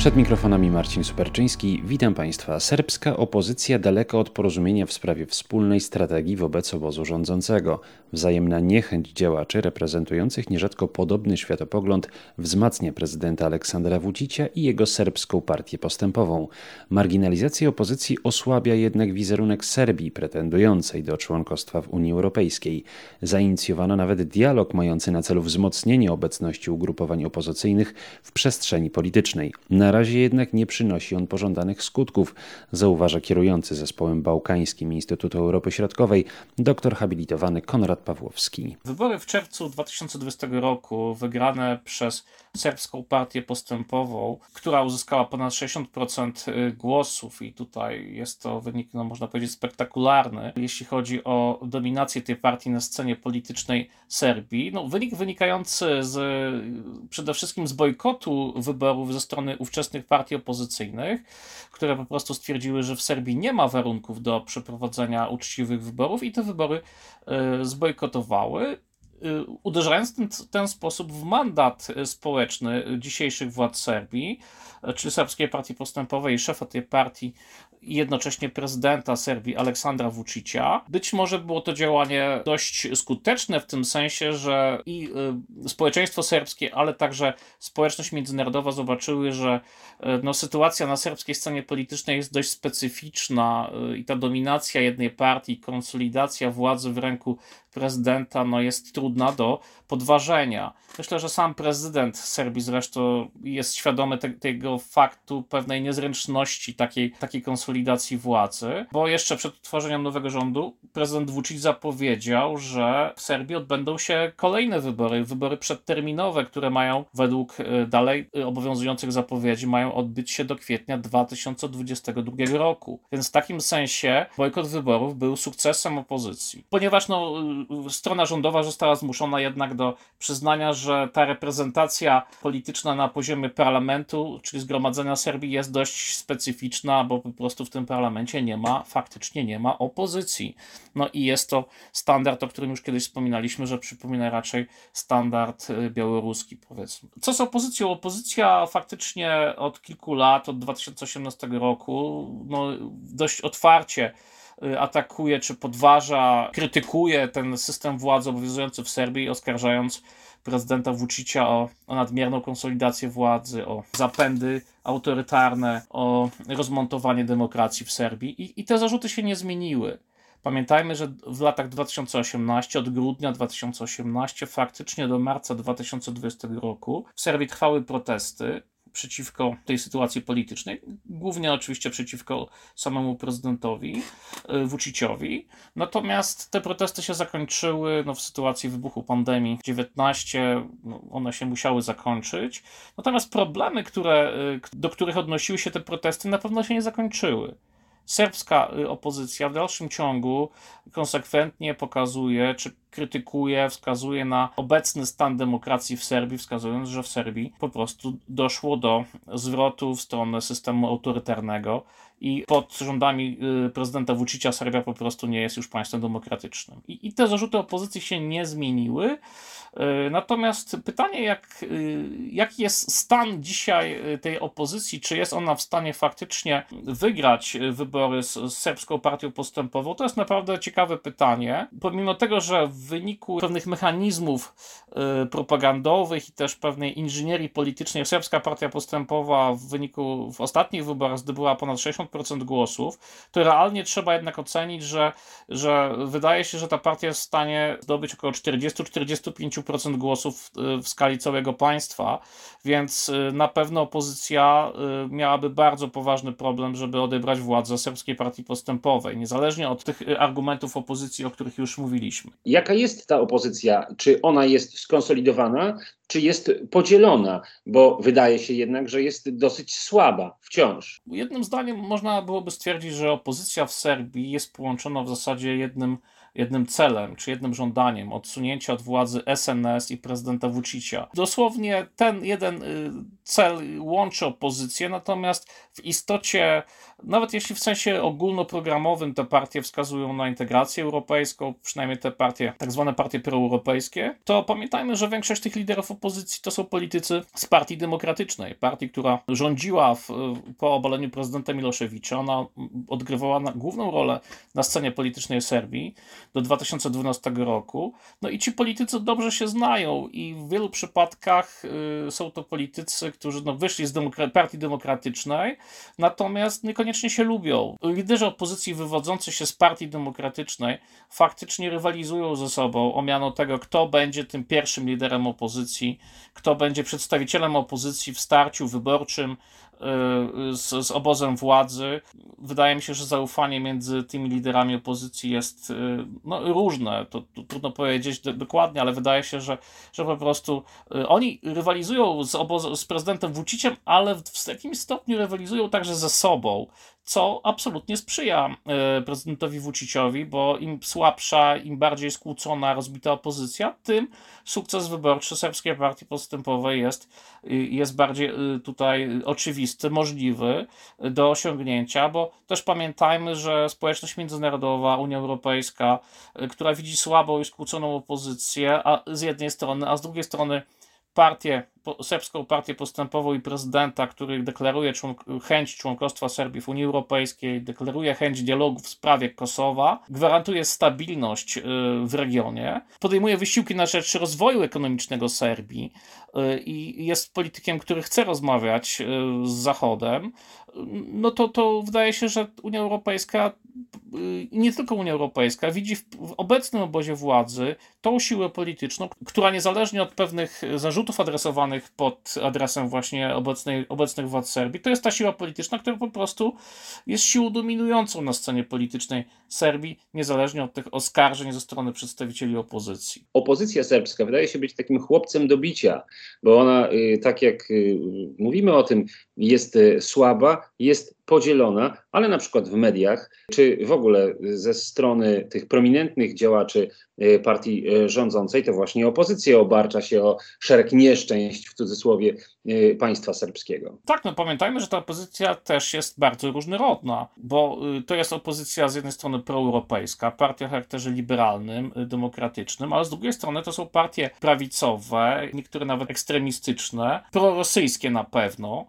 Przed mikrofonami Marcin Superczyński. Witam Państwa. Serbska opozycja daleka od porozumienia w sprawie wspólnej strategii wobec obozu rządzącego. Wzajemna niechęć działaczy reprezentujących nierzadko podobny światopogląd wzmacnia prezydenta Aleksandra Vucicia i jego serbską partię postępową. Marginalizacja opozycji osłabia jednak wizerunek Serbii pretendującej do członkostwa w Unii Europejskiej. Zainicjowano nawet dialog mający na celu wzmocnienie obecności ugrupowań opozycyjnych w przestrzeni politycznej. Na na razie jednak nie przynosi on pożądanych skutków, zauważa kierujący zespołem bałkańskim Instytutu Europy Środkowej dr habilitowany Konrad Pawłowski. Wybory w czerwcu 2020 roku wygrane przez serbską partię postępową, która uzyskała ponad 60% y, głosów i tutaj jest to wynik, no można powiedzieć, spektakularny, jeśli chodzi o dominację tej partii na scenie politycznej Serbii. No, wynik wynikający z, przede wszystkim z bojkotu wyborów ze strony ówczesnych partii opozycyjnych, które po prostu stwierdziły, że w Serbii nie ma warunków do przeprowadzenia uczciwych wyborów i te wybory y, zbojkotowały. Y, uderzając w ten, ten sposób w mandat y, społeczny dzisiejszych władz Serbii, czyli Serbskiej Partii Postępowej i szefa tej partii i jednocześnie prezydenta Serbii Aleksandra Vučića. Być może było to działanie dość skuteczne w tym sensie, że i społeczeństwo serbskie, ale także społeczność międzynarodowa zobaczyły, że no, sytuacja na serbskiej scenie politycznej jest dość specyficzna i ta dominacja jednej partii, konsolidacja władzy w ręku prezydenta no, jest trudna do podważenia. Myślę, że sam prezydent Serbii zresztą jest świadomy te, tego faktu pewnej niezręczności takiej, takiej konsolidacji władzy, bo jeszcze przed utworzeniem nowego rządu prezydent Vucic zapowiedział, że w Serbii odbędą się kolejne wybory, wybory przedterminowe, które mają według y, dalej obowiązujących zapowiedzi mają odbyć się do kwietnia 2022 roku. Więc w takim sensie bojkot wyborów był sukcesem opozycji. Ponieważ no, strona rządowa została zmuszona jednak do przyznania, że ta reprezentacja polityczna na poziomie parlamentu, czyli Zgromadzenia Serbii, jest dość specyficzna, bo po prostu w tym parlamencie nie ma, faktycznie nie ma opozycji. No i jest to standard, o którym już kiedyś wspominaliśmy, że przypomina raczej standard y, białoruski, powiedzmy. Co z opozycją? Opozycja faktycznie od kilku lat, od 2018 roku, no, dość otwarcie Y, atakuje czy podważa, krytykuje ten system władzy obowiązujący w Serbii, oskarżając prezydenta Vucicia o, o nadmierną konsolidację władzy, o zapędy autorytarne, o rozmontowanie demokracji w Serbii. I, i te zarzuty się nie zmieniły. Pamiętajmy, że w latach 2018, od grudnia 2018 faktycznie do marca 2020 roku w Serbii trwały protesty przeciwko tej sytuacji politycznej, głównie oczywiście przeciwko samemu prezydentowi e, Vuciciowi. Natomiast te protesty się zakończyły no, w sytuacji wybuchu pandemii 19, no, one się musiały zakończyć. Natomiast problemy, które, e, do których odnosiły się te protesty, na pewno się nie zakończyły. Serbska y, opozycja w dalszym ciągu konsekwentnie pokazuje, czy krytykuje, wskazuje na obecny stan demokracji w Serbii, wskazując, że w Serbii po prostu doszło do zwrotu w stronę systemu autorytarnego i pod rządami y, prezydenta Vucicia Serbia po prostu nie jest już państwem demokratycznym. I, i te zarzuty opozycji się nie zmieniły. Y, natomiast pytanie, jak, jaki jest stan dzisiaj tej opozycji, czy jest ona w stanie faktycznie wygrać wybory z, z serbską partią postępową, to jest naprawdę ciekawe pytanie. Pomimo tego, że w wyniku pewnych mechanizmów propagandowych i też pewnej inżynierii politycznej serbska partia postępowa w wyniku w ostatnich wyborach zdobyła ponad 60% głosów, to realnie trzeba jednak ocenić, że, że wydaje się, że ta partia jest w stanie zdobyć około 40-45% głosów w, w skali całego państwa, więc y, na pewno opozycja y, miałaby bardzo poważny problem, żeby odebrać władzę serbskiej partii postępowej, niezależnie od tych argumentów opozycji, o których już mówiliśmy. Jaka jest ta opozycja? Czy ona jest skonsolidowana? czy jest podzielona, bo wydaje się jednak, że jest dosyć słaba wciąż. Jednym zdaniem można byłoby stwierdzić, że opozycja w Serbii jest połączona w zasadzie jednym jednym celem, czy jednym żądaniem odsunięcia od władzy SNS i prezydenta Vucicia. Dosłownie ten jeden y, cel łączy opozycję, natomiast w istocie, nawet jeśli w sensie ogólnoprogramowym te partie wskazują na integrację europejską, przynajmniej te partie, tak zwane partie proeuropejskie, to pamiętajmy, że większość tych liderów opozycji to są politycy z Partii Demokratycznej, partii, która rządziła w, po obaleniu prezydenta Miloszewicza. Ona odgrywała na, główną rolę na scenie politycznej Serbii do 2012 roku. No i ci politycy dobrze się znają i w wielu przypadkach y, są to politycy, którzy no, wyszli z demokra Partii Demokratycznej, natomiast niekoniecznie się lubią. Liderzy opozycji wywodzący się z Partii Demokratycznej faktycznie rywalizują ze sobą o miano tego, kto będzie tym pierwszym liderem opozycji, kto będzie przedstawicielem opozycji w starciu wyborczym z, z obozem władzy. Wydaje mi się, że zaufanie między tymi liderami opozycji jest y, no, różne. To, to trudno powiedzieć dokładnie, ale wydaje się, że, że po prostu y, oni rywalizują z, oboz- z prezydentem Vuciciem, ale w jakimś stopniu rywalizują także ze sobą co absolutnie sprzyja e, prezydentowi Vuciciowi, bo im słabsza, im bardziej skłócona, rozbita opozycja, tym sukces wyborczy serbskiej partii postępowej jest, jest bardziej e, tutaj oczywisty, możliwy do osiągnięcia, bo też pamiętajmy, że społeczność międzynarodowa, Unia Europejska, e, która widzi słabą i skłóconą opozycję a z jednej strony, a z drugiej strony partię, serbską partię postępową i prezydenta, który deklaruje członk chęć członkostwa Serbii w Unii Europejskiej, deklaruje chęć dialogu w sprawie Kosowa, gwarantuje stabilność y, w regionie, podejmuje wysiłki na rzecz rozwoju ekonomicznego Serbii y, i jest politykiem, który chce rozmawiać y, z Zachodem, no to, to wydaje się, że Unia Europejska nie tylko Unia Europejska widzi w, w obecnym obozie władzy tą siłę polityczną, która niezależnie od pewnych zarzutów adresowanych pod adresem właśnie obecnej, obecnych władz Serbii, to jest ta siła polityczna, która po prostu jest siłą dominującą na scenie politycznej Serbii, niezależnie od tych oskarżeń ze strony przedstawicieli opozycji. Opozycja serbska wydaje się być takim chłopcem do bicia, bo ona, y, tak jak y, mówimy o tym, jest y, słaba, jest podzielona, ale na przykład w mediach, czy w ogóle ze strony tych prominentnych działaczy partii e, rządzącej, to właśnie opozycja obarcza się o szereg nieszczęść, w cudzysłowie, e, państwa serbskiego. Tak, no pamiętajmy, że ta opozycja też jest bardzo różnorodna, bo y, to jest opozycja z jednej strony proeuropejska, partia o charakterze liberalnym, y, demokratycznym, ale z drugiej strony to są partie prawicowe, niektóre nawet ekstremistyczne, prorosyjskie na pewno,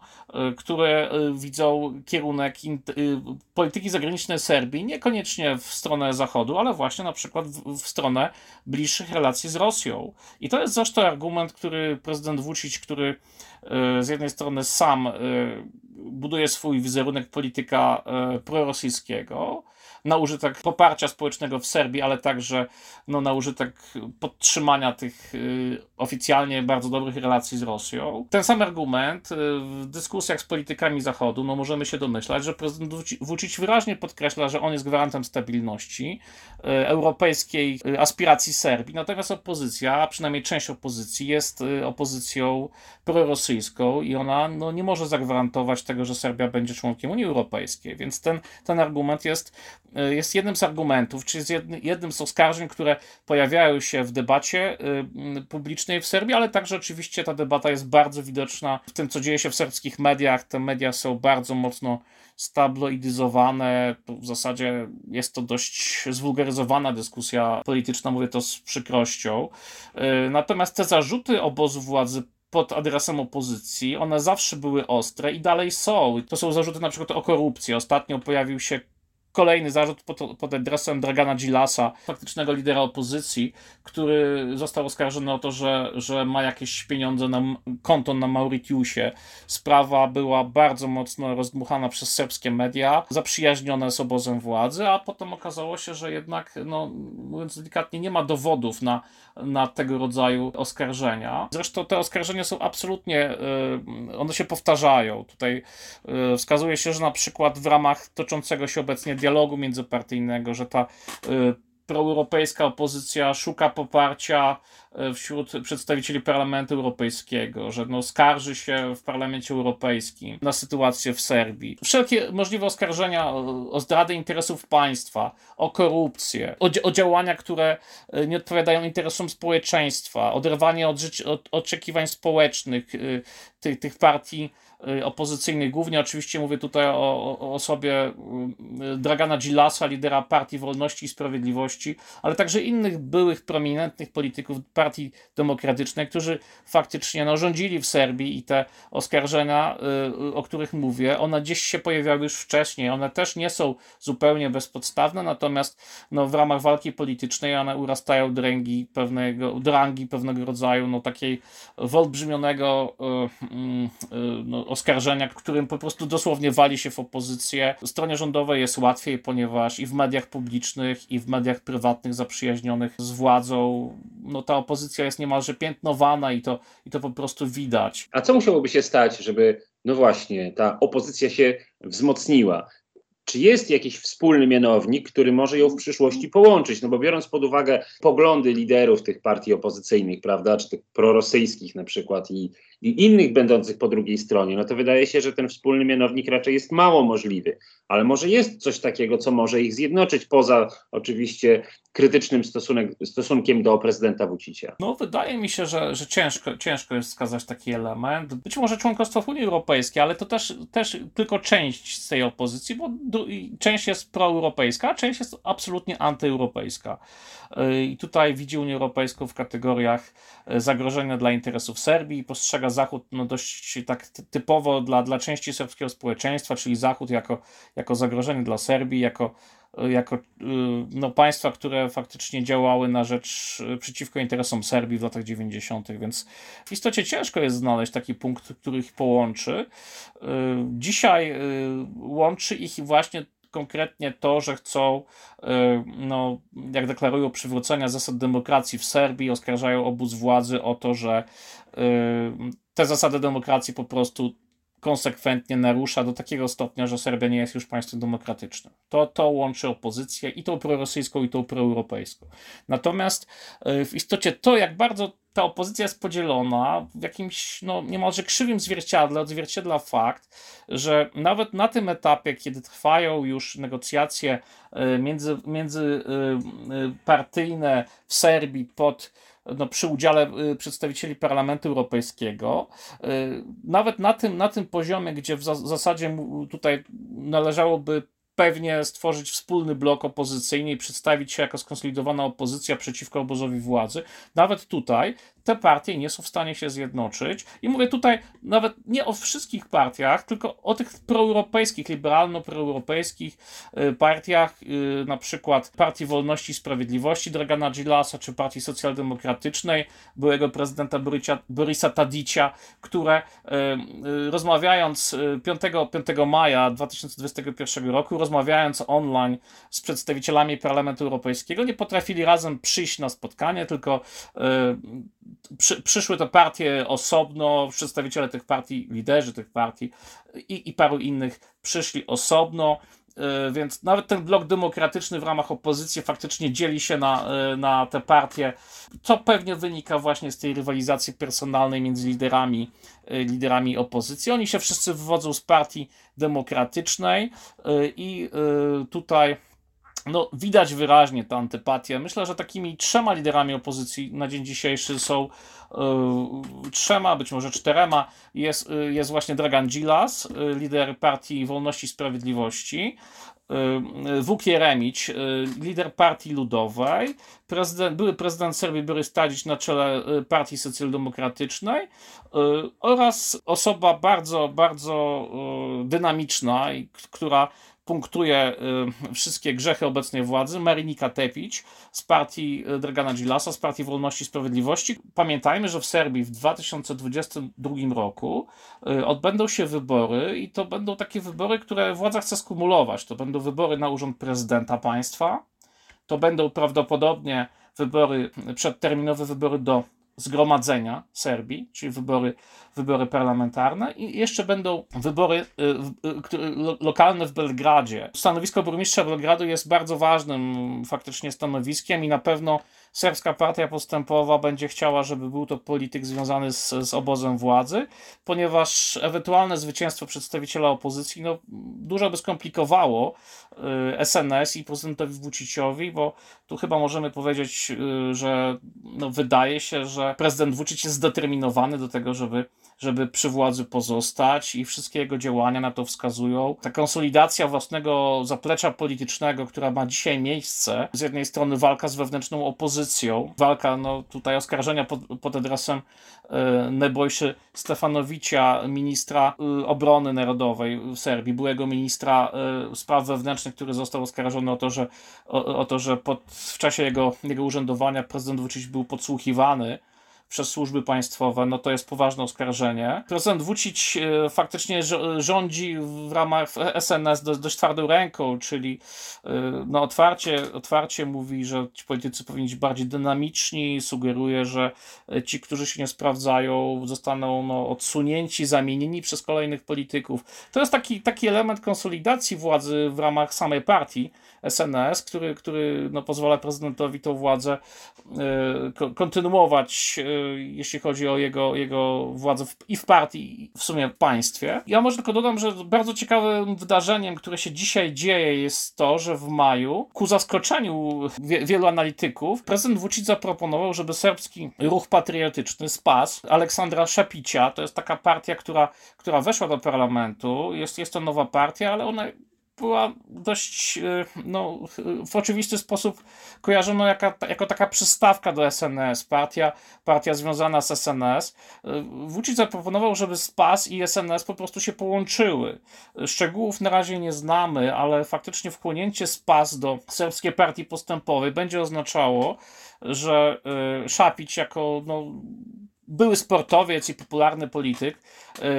y, które widzą kierunek y, polityki zagranicznej Serbii, niekoniecznie w stronę Zachodu, ale właśnie na przykład w, w stronę bliższych relacji z Rosją. I to jest zresztą argument, który prezydent Vucic, który y, z jednej strony sam y, buduje swój wizerunek polityka prorosyjskiego, na użytek poparcia społecznego w Serbii, ale także no, na użytek podtrzymania tych y, oficjalnie bardzo dobrych relacji z Rosją. Ten sam argument y, w dyskusjach z politykami Zachodu, no możemy się domyślać, że prezydent Vucic wyraźnie podkreśla, że on jest gwarantem stabilności y, europejskiej aspiracji Serbii, natomiast opozycja, a przynajmniej część opozycji jest opozycją prorosyjską i ona no, nie może zagwarantować tego, że Serbia będzie członkiem Unii Europejskiej, więc ten, ten argument jest jest jednym z argumentów, czy jest jednym z oskarżeń, które pojawiają się w debacie y, publicznej w Serbii, ale także oczywiście ta debata jest bardzo widoczna w tym, co dzieje się w serbskich mediach. Te media są bardzo mocno stabloidyzowane. W zasadzie jest to dość zwulgaryzowana dyskusja polityczna, mówię to z przykrością. Y, natomiast te zarzuty obozu władzy pod adresem opozycji, one zawsze były ostre i dalej są. To są zarzuty na przykład o korupcję. Ostatnio pojawił się kolejny zarzut pod, pod adresem Dragana Gilasa, faktycznego lidera opozycji, który został oskarżony o to, że, że ma jakieś pieniądze na konto na Mauritiusie. Sprawa była bardzo mocno rozdmuchana przez serbskie media, zaprzyjaźnione z obozem władzy, a potem okazało się, że jednak, no, mówiąc delikatnie, nie ma dowodów na, na tego rodzaju oskarżenia. Zresztą te oskarżenia są absolutnie, y, one się powtarzają. Tutaj y, wskazuje się, że na przykład w ramach toczącego się obecnie dialogu międzypartyjnego, że ta y, proeuropejska opozycja szuka poparcia e, wśród przedstawicieli Parlamentu Europejskiego, że no, skarży się w Parlamencie Europejskim na sytuację w Serbii. Wszelkie możliwe oskarżenia o, zdradę interesów państwa, o korupcję, o, o, działania, które e, nie odpowiadają interesom społeczeństwa, oderwanie od, od oczekiwań społecznych y, tych, partii Y, opozycyjnych. Głównie oczywiście mówię tutaj o, o osobie y, Dragana Gillasa, lidera Partii Wolności i Sprawiedliwości, ale także innych byłych prominentnych polityków Partii Demokratycznej, którzy faktycznie no, rządzili w Serbii i te oskarżenia, y, o których mówię, one gdzieś się pojawiały już wcześniej. One też nie są zupełnie bezpodstawne, natomiast no, w ramach walki politycznej one urastają do rangi pewnego, do rangi pewnego rodzaju no, takiej wyolbrzymionego no, oskarżenia, którym po prostu dosłownie wali się w opozycję. Stronie rządowej jest łatwiej, ponieważ i w mediach publicznych, i w mediach prywatnych zaprzyjaźnionych z władzą, no ta opozycja jest niemalże piętnowana i to, i to po prostu widać. A co musiałoby się stać, żeby, no właśnie, ta opozycja się wzmocniła? Czy jest jakiś wspólny mianownik, który może ją w przyszłości połączyć? No bo biorąc pod uwagę poglądy liderów tych partii opozycyjnych, prawda, czy tych prorosyjskich na przykład i, i innych będących po drugiej stronie, no to wydaje się, że ten wspólny mianownik raczej jest mało możliwy. Ale może jest coś takiego, co może ich zjednoczyć, poza oczywiście krytycznym stosunek, stosunkiem do prezydenta Vucicia? No, wydaje mi się, że, że ciężko, ciężko jest wskazać taki element. Być może członkostwo w Unii Europejskiej, ale to też, też tylko część z tej opozycji, bo część jest proeuropejska, część jest absolutnie antyeuropejska. Y, I tutaj widzi Unię Europejską w kategoriach y, zagrożenia dla interesów Serbii i postrzega Zachód no dość tak typowo dla, dla części serbskiego społeczeństwa, czyli Zachód jako, jako zagrożenie dla Serbii, jako jako no, państwa, które faktycznie działały na rzecz przeciwko interesom Serbii w latach 90., więc w istocie ciężko jest znaleźć taki punkt, który ich połączy. Dzisiaj łączy ich właśnie konkretnie to, że chcą, no, jak deklarują, przywrócenia zasad demokracji w Serbii, oskarżają obóz władzy o to, że te zasady demokracji po prostu konsekwentnie narusza do takiego stopnia, że Serbia nie jest już państwem demokratycznym. To, to łączy opozycję i tą prorosyjską, i tą proeuropejską. Natomiast e, w istocie to, jak bardzo ta opozycja jest podzielona w jakimś no, niemalże krzywym zwierciadle, odzwierciedla fakt, że nawet na tym etapie, kiedy trwają już negocjacje e, między, międzypartyjne e, w Serbii pod no, przy udziale y, przedstawicieli Parlamentu Europejskiego. Y, nawet na tym, na tym poziomie, gdzie w zasadzie tutaj należałoby pewnie stworzyć wspólny blok opozycyjny i przedstawić się jako skonsolidowana opozycja przeciwko obozowi władzy. Nawet tutaj te partie nie są w stanie się zjednoczyć. I mówię tutaj nawet nie o wszystkich partiach, tylko o tych proeuropejskich, liberalno-proeuropejskich y, partiach, y, na przykład Partii Wolności i Sprawiedliwości Dragana Gilasa, czy Partii Socjaldemokratycznej, byłego prezydenta Borysia, Borysa Tadicia, które y, rozmawiając 5, 5 maja 2021 roku, rozmawiając online z przedstawicielami Parlamentu Europejskiego, nie potrafili razem przyjść na spotkanie, tylko przy, przyszły to partie osobno, przedstawiciele tych partii, liderzy tych partii i, i paru innych przyszli osobno. E, więc nawet ten blok demokratyczny w ramach opozycji faktycznie dzieli się na, e, na te partie, co pewnie wynika właśnie z tej rywalizacji personalnej między liderami, e, liderami opozycji. Oni się wszyscy wywodzą z partii demokratycznej i tutaj no, widać wyraźnie tę antypatię. Myślę, że takimi trzema liderami opozycji na dzień dzisiejszy są yy, trzema, być może czterema. Jest, yy, jest właśnie Dragan Gilas, yy, lider Partii Wolności i Sprawiedliwości. Wuk Jeremić, lider Partii Ludowej, prezydent, były prezydent Serbii Borys Tadić na czele Partii Socjaldemokratycznej oraz osoba bardzo, bardzo dynamiczna, która punktuje y, wszystkie grzechy obecnej władzy, Marinika Tepić z partii y, Dragana Gilasa, z partii Wolności i Sprawiedliwości. Pamiętajmy, że w Serbii w 2022 roku y, odbędą się wybory i to będą takie wybory, które władza chce skumulować. To będą wybory na urząd prezydenta państwa, to będą prawdopodobnie wybory, przedterminowe wybory do zgromadzenia Serbii, czyli wybory, wybory parlamentarne i jeszcze będą wybory y, y, lokalne w Belgradzie. Stanowisko burmistrza Belgradu jest bardzo ważnym faktycznie stanowiskiem i na pewno serbska partia postępowa będzie chciała, żeby był to polityk związany z, z obozem władzy, ponieważ ewentualne zwycięstwo przedstawiciela opozycji no, dużo by skomplikowało SNS i prezydentowi Vuciciowi, bo tu chyba możemy powiedzieć, że no, wydaje się, że prezydent Vucic jest zdeterminowany do tego, żeby żeby przy władzy pozostać i wszystkie jego działania na to wskazują. Ta konsolidacja własnego zaplecza politycznego, która ma dzisiaj miejsce, z jednej strony walka z wewnętrzną opozycją, walka, no tutaj oskarżenia pod, pod adresem e, Nebojszy Stefanowicia, ministra obrony narodowej w Serbii, byłego ministra e, spraw wewnętrznych, który został oskarżony o to, że, o, o to, że pod, w czasie jego, jego urzędowania prezydent Vucic był podsłuchiwany przez służby państwowe, no to jest poważne oskarżenie. Prezydent Vucic e, faktycznie rządzi w ramach SNS dość twardą ręką, czyli e, no otwarcie, otwarcie mówi, że ci politycy powinni być bardziej dynamiczni, sugeruje, że e, ci, którzy się nie sprawdzają, zostaną no, odsunięci, zamienieni przez kolejnych polityków. To jest taki, taki element konsolidacji władzy w ramach samej partii SNS, który, który no, pozwala prezydentowi tą władzę kontynuować jeśli chodzi o jego, jego władzę w, i w partii, i w sumie w państwie. Ja może tylko dodam, że bardzo ciekawym wydarzeniem, które się dzisiaj dzieje, jest to, że w maju, ku zaskoczeniu wie, wielu analityków, prezydent Vucic zaproponował, żeby serbski ruch patriotyczny, SPAS, Aleksandra Szapicia, to jest taka partia, która, która weszła do parlamentu, jest, jest to nowa partia, ale ona była dość e, no, w oczywisty sposób kojarzona jako, jako taka przystawka do SNS, partia, partia związana z SNS. E, Vucic zaproponował, żeby SPAS i SNS po prostu się połączyły. Szczegółów na razie nie znamy, ale faktycznie wchłonięcie SPAS do serbskiej partii postępowej będzie oznaczało, że e, Szapić jako no, były sportowiec i popularny polityk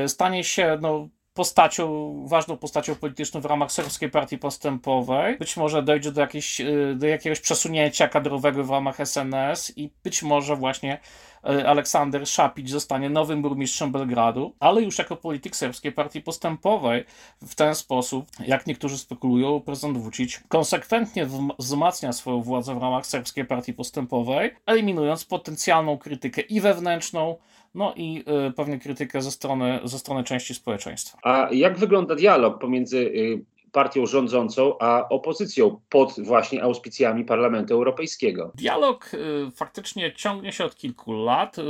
stanie się no, postacią, ważną postacią polityczną w ramach serbskiej partii postępowej. Być może dojdzie do, jakiejś, y, do jakiegoś przesunięcia kadrowego w ramach SNS i być może właśnie Aleksander Szapić zostanie nowym burmistrzem Belgradu, ale już jako polityk serbskiej partii postępowej. W ten sposób, jak niektórzy spekulują, prezydent Vucic konsekwentnie wzmacnia swoją władzę w ramach serbskiej partii postępowej, eliminując potencjalną krytykę i wewnętrzną, no i y, pewnie krytykę ze strony, ze strony części społeczeństwa. A jak wygląda dialog pomiędzy y, partią rządzącą, a opozycją pod właśnie auspicjami Parlamentu Europejskiego. Dialog y, faktycznie ciągnie się od kilku lat. Y,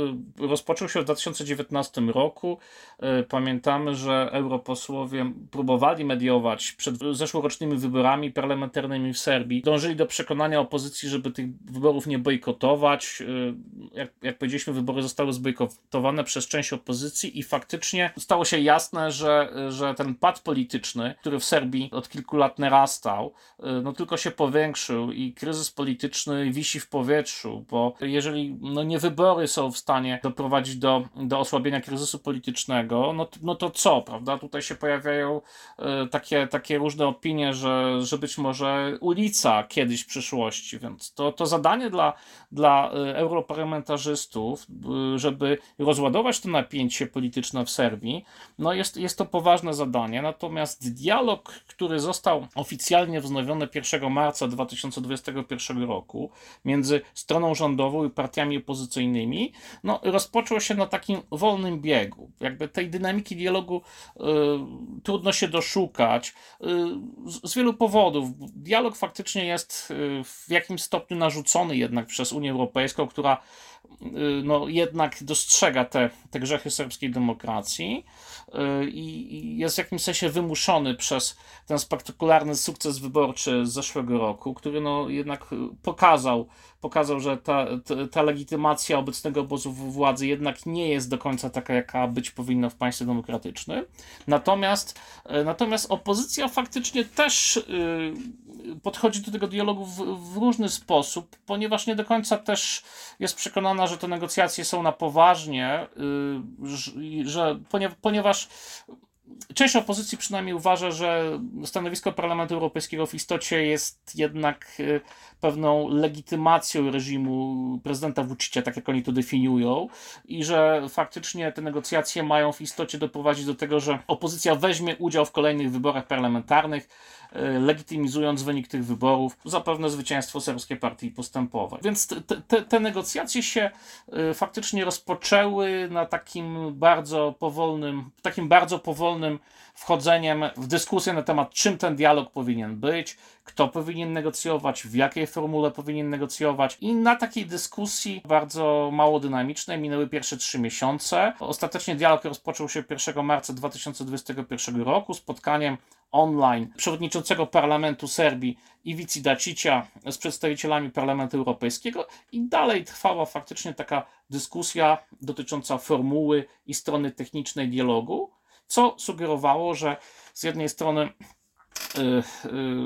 rozpoczął się w 2019 roku. Y, pamiętamy, że europosłowie próbowali mediować przed zeszłorocznymi wyborami parlamentarnymi w Serbii. Dążyli do przekonania opozycji, żeby tych wyborów nie bojkotować. Jak, jak powiedzieliśmy, wybory zostały zbojkotowane przez część opozycji i faktycznie stało się jasne, że, że ten pad polityczny, który w Serbii od kilku lat narastał, y, no tylko się powiększył i kryzys polityczny wisi w powietrzu, bo jeżeli no nie wybory są w stanie doprowadzić do, do osłabienia kryzysu politycznego, no, no to co, prawda? Tutaj się pojawiają y, takie, takie różne opinie, że, że być może ulica kiedyś w przyszłości, więc to, to zadanie dla, dla y, europarlamentarzystów, żeby rozładować to napięcie polityczne w Serbii, no jest, jest to poważne zadanie, natomiast dialog, który który został oficjalnie wznowiony 1 marca 2021 roku między stroną rządową i partiami opozycyjnymi, no, rozpoczął się na takim wolnym biegu. Jakby tej dynamiki dialogu y, trudno się doszukać y, z, z, wielu powodów. Dialog faktycznie jest y, w jakimś stopniu narzucony jednak przez Unię Europejską, która no, jednak dostrzega te, te grzechy serbskiej demokracji y, i jest w jakimś sensie wymuszony przez ten spektakularny sukces wyborczy z zeszłego roku, który no, jednak pokazał, pokazał że ta, ta legitymacja obecnego obozu władzy jednak nie jest do końca taka, jaka być powinna w państwie demokratycznym. Natomiast, y, natomiast opozycja faktycznie też podchodzi do tego dialogu w, w różny sposób, ponieważ nie do końca też jest przekonana, że te negocjacje są na poważnie, y, że, ponieważ część opozycji przynajmniej uważa, że stanowisko Parlamentu Europejskiego w istocie jest jednak y, pewną legitymacją reżimu prezydenta Vucicia, tak jak oni to definiują, i że faktycznie te negocjacje mają w istocie doprowadzić do tego, że opozycja weźmie udział w kolejnych wyborach parlamentarnych, y, legitymizując wynik tych wyborów, zapewne zwycięstwo serbskiej partii postępowej. Więc te, te, te negocjacje się y, faktycznie rozpoczęły na takim bardzo powolnym, takim bardzo powolnym wchodzeniem w dyskusję na temat, czym ten dialog powinien być, kto powinien negocjować, w jakiej formule powinien negocjować. I na takiej dyskusji bardzo mało dynamicznej minęły pierwsze trzy miesiące. Ostatecznie dialog rozpoczął się 1 marca 2021 roku spotkaniem online przewodniczącego parlamentu Serbii Iwici Dacicia z przedstawicielami Parlamentu Europejskiego i dalej trwała faktycznie taka dyskusja dotycząca formuły i strony technicznej dialogu co sugerowało, że z jednej strony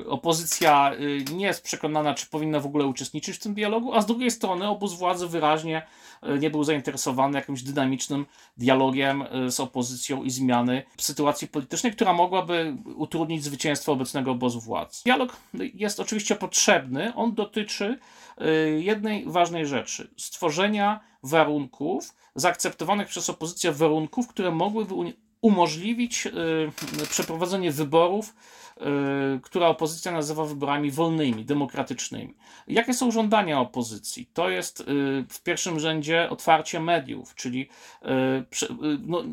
opozycja y, nie jest przekonana, czy powinna w ogóle uczestniczyć w tym dialogu, a z drugiej strony obóz władzy wyraźnie nie był zainteresowany jakimś dynamicznym dialogiem z opozycją i zmiany sytuacji politycznej, która mogłaby utrudnić zwycięstwo obecnego obozu władzy. Dialog jest oczywiście potrzebny, on dotyczy jednej ważnej rzeczy: stworzenia warunków, zaakceptowanych przez opozycję warunków, które mogłyby umożliwić y, przeprowadzenie wyborów, y, które opozycja nazywa wyborami wolnymi, demokratycznymi. Jakie są żądania opozycji? To jest y, w pierwszym rzędzie otwarcie mediów, czyli no,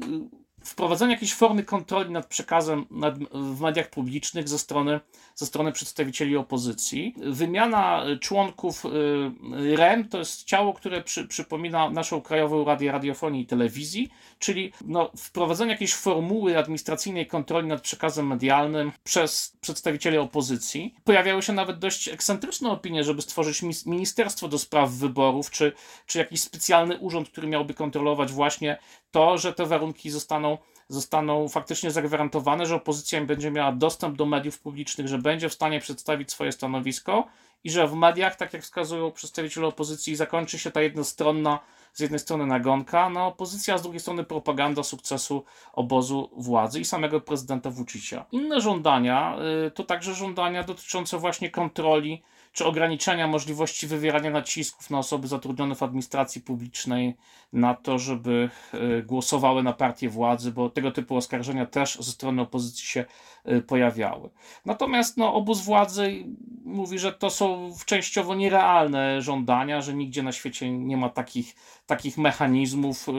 wprowadzenie jakiejś formy kontroli nad przekazem nad, w mediach publicznych ze strony, ze strony przedstawicieli opozycji. Wymiana członków y, REM to jest ciało, które przy, przypomina naszą Krajową Radę Radiofonii i Telewizji, czyli no, wprowadzenie jakiejś formuły administracyjnej kontroli nad przekazem medialnym przez przedstawicieli opozycji. Pojawiały się nawet dość ekscentryczne opinie, żeby stworzyć ministerstwo do spraw wyborów, czy, czy jakiś specjalny urząd, który miałby kontrolować właśnie to, że te warunki zostaną zostaną faktycznie zagwarantowane, że opozycja będzie miała dostęp do mediów publicznych, że będzie w stanie przedstawić swoje stanowisko i że w mediach, tak jak wskazują przedstawiciele opozycji, zakończy się ta jednostronna, z jednej strony nagonka na opozycję, a z drugiej strony propaganda sukcesu obozu władzy i samego prezydenta Vucicia. Inne żądania y, to także żądania dotyczące właśnie kontroli czy ograniczenia możliwości wywierania nacisków na osoby zatrudnione w administracji publicznej na to, żeby e, głosowały na partię władzy, bo tego typu oskarżenia też ze strony opozycji się e, pojawiały. Natomiast no, obóz władzy mówi, że to są częściowo nierealne żądania, że nigdzie na świecie nie ma takich, takich mechanizmów, e,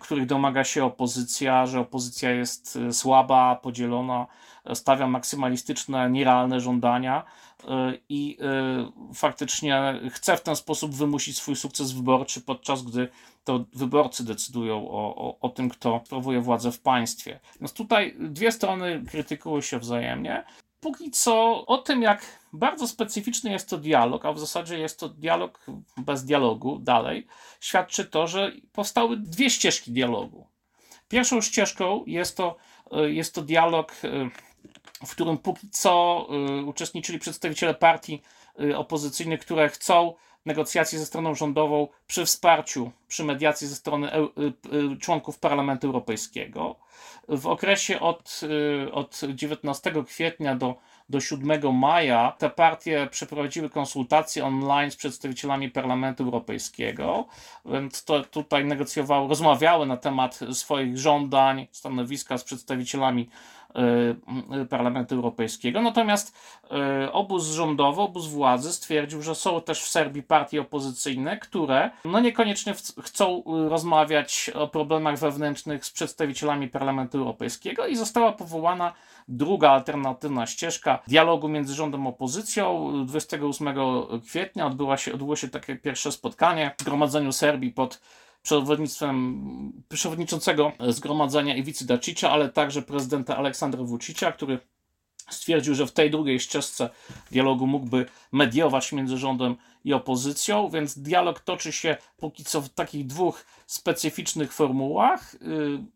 których domaga się opozycja, że opozycja jest słaba, podzielona, stawia maksymalistyczne, nierealne żądania i faktycznie chce w ten sposób wymusić swój sukces wyborczy, podczas gdy to wyborcy decydują o, o, o tym, kto sprawuje władzę w państwie. Więc tutaj dwie strony krytykują się wzajemnie. Póki co o tym, jak bardzo specyficzny jest to dialog, a w zasadzie jest to dialog bez dialogu dalej, świadczy to, że powstały dwie ścieżki dialogu. Pierwszą ścieżką jest to, jest to dialog, w którym póki co y, uczestniczyli przedstawiciele partii y, opozycyjnych, które chcą negocjacji ze stroną rządową przy wsparciu, przy mediacji ze strony e, e, członków Parlamentu Europejskiego. W okresie od, od 19 kwietnia do, do 7 maja te partie przeprowadziły konsultacje online z przedstawicielami Parlamentu Europejskiego, więc to tutaj negocjowały, rozmawiały na temat swoich żądań, stanowiska z przedstawicielami Y, Parlamentu Europejskiego. Natomiast y, obóz rządowy, obóz władzy stwierdził, że są też w Serbii partie opozycyjne, które no niekoniecznie chcą y, rozmawiać o problemach wewnętrznych z przedstawicielami Parlamentu Europejskiego i została powołana druga alternatywna ścieżka dialogu między rządem a opozycją. 28 kwietnia odbyło się, odbyło się takie pierwsze spotkanie w Zgromadzeniu Serbii pod przewodnictwem przewodniczącego zgromadzenia Iwicy Dacicia, ale także prezydenta Aleksandra Vucicia, który stwierdził, że w tej drugiej ścieżce dialogu mógłby mediować między rządem i opozycją, więc dialog toczy się póki co w takich dwóch specyficznych formułach y,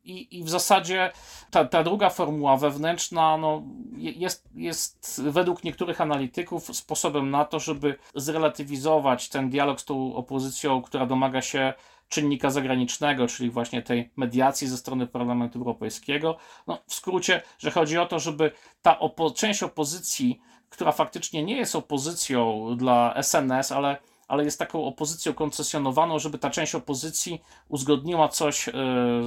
i, i w zasadzie ta, ta druga formuła wewnętrzna no, jest, jest według niektórych analityków sposobem na to, żeby zrelatywizować ten dialog z tą opozycją, która domaga się czynnika zagranicznego, czyli właśnie tej mediacji ze strony Parlamentu Europejskiego. No, w skrócie, że chodzi o to, żeby ta opo część opozycji, która faktycznie nie jest opozycją dla SNS, ale ale jest taką opozycją koncesjonowaną, żeby ta część opozycji uzgodniła coś e,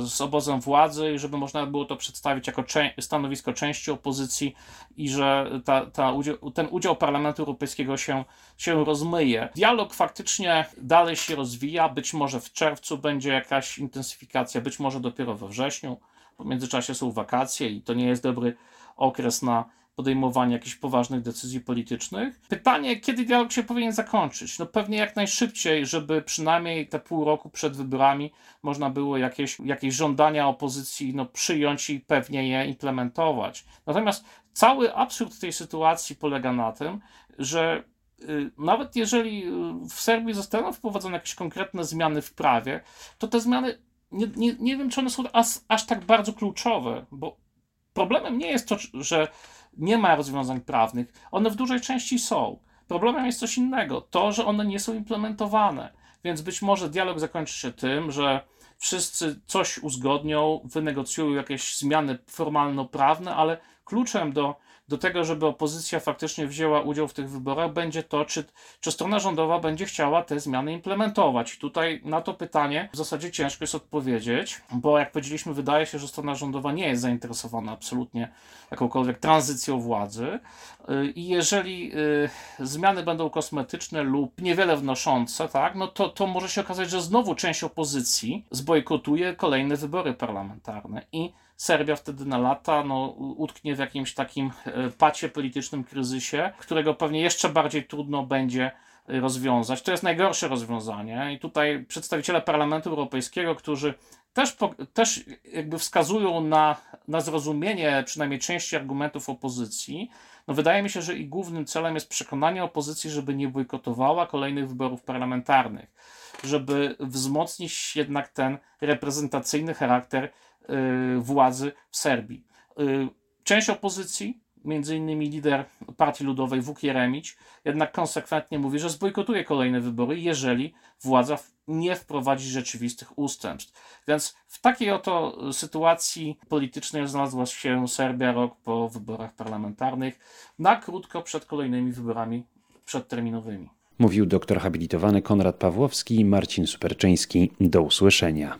z obozem władzy i żeby można było to przedstawić jako stanowisko części opozycji i że ta, ta udział, ten udział Parlamentu Europejskiego się, się rozmyje. Dialog faktycznie dalej się rozwija, być może w czerwcu będzie jakaś intensyfikacja, być może dopiero we wrześniu. W międzyczasie są wakacje i to nie jest dobry okres na podejmowanie jakichś poważnych decyzji politycznych. Pytanie, kiedy dialog się powinien zakończyć? No pewnie jak najszybciej, żeby przynajmniej te pół roku przed wyborami można było jakieś, jakieś żądania opozycji no, przyjąć i pewnie je implementować. Natomiast cały absurd tej sytuacji polega na tym, że y, nawet jeżeli w Serbii zostaną wprowadzone jakieś konkretne zmiany w prawie, to te zmiany nie, nie, nie wiem, czy one są aż, aż tak bardzo kluczowe, bo problemem nie jest to, że nie ma rozwiązań prawnych. One w dużej części są. Problemem jest coś innego, to, że one nie są implementowane. Więc być może dialog zakończy się tym, że wszyscy coś uzgodnią, wynegocjują jakieś zmiany formalno-prawne, ale kluczem do do tego, żeby opozycja faktycznie wzięła udział w tych wyborach, będzie to, czy, czy strona rządowa będzie chciała te zmiany implementować. I tutaj na to pytanie w zasadzie ciężko jest odpowiedzieć, bo jak powiedzieliśmy, wydaje się, że strona rządowa nie jest zainteresowana absolutnie jakąkolwiek tranzycją władzy. Y, I jeżeli y, zmiany będą kosmetyczne lub niewiele wnoszące, tak, no to, to może się okazać, że znowu część opozycji zbojkotuje kolejne wybory parlamentarne. I Serbia wtedy na lata no, utknie w jakimś takim e, pacie politycznym kryzysie, którego pewnie jeszcze bardziej trudno będzie e, rozwiązać. To jest najgorsze rozwiązanie i tutaj przedstawiciele Parlamentu Europejskiego, którzy też, też jakby wskazują na, na zrozumienie przynajmniej części argumentów opozycji, no wydaje mi się, że ich głównym celem jest przekonanie opozycji, żeby nie bojkotowała kolejnych wyborów parlamentarnych, żeby wzmocnić jednak ten reprezentacyjny charakter władzy w Serbii. Y, część opozycji, innymi lider Partii Ludowej Wuk Jeremić, jednak konsekwentnie mówi, że zbojkotuje kolejne wybory, jeżeli władza nie wprowadzi rzeczywistych ustępstw. Więc w takiej oto sytuacji politycznej znalazła się Serbia rok po wyborach parlamentarnych, na krótko przed kolejnymi wyborami przedterminowymi. Mówił doktor habilitowany Konrad Pawłowski i Marcin Superczyński. Do usłyszenia.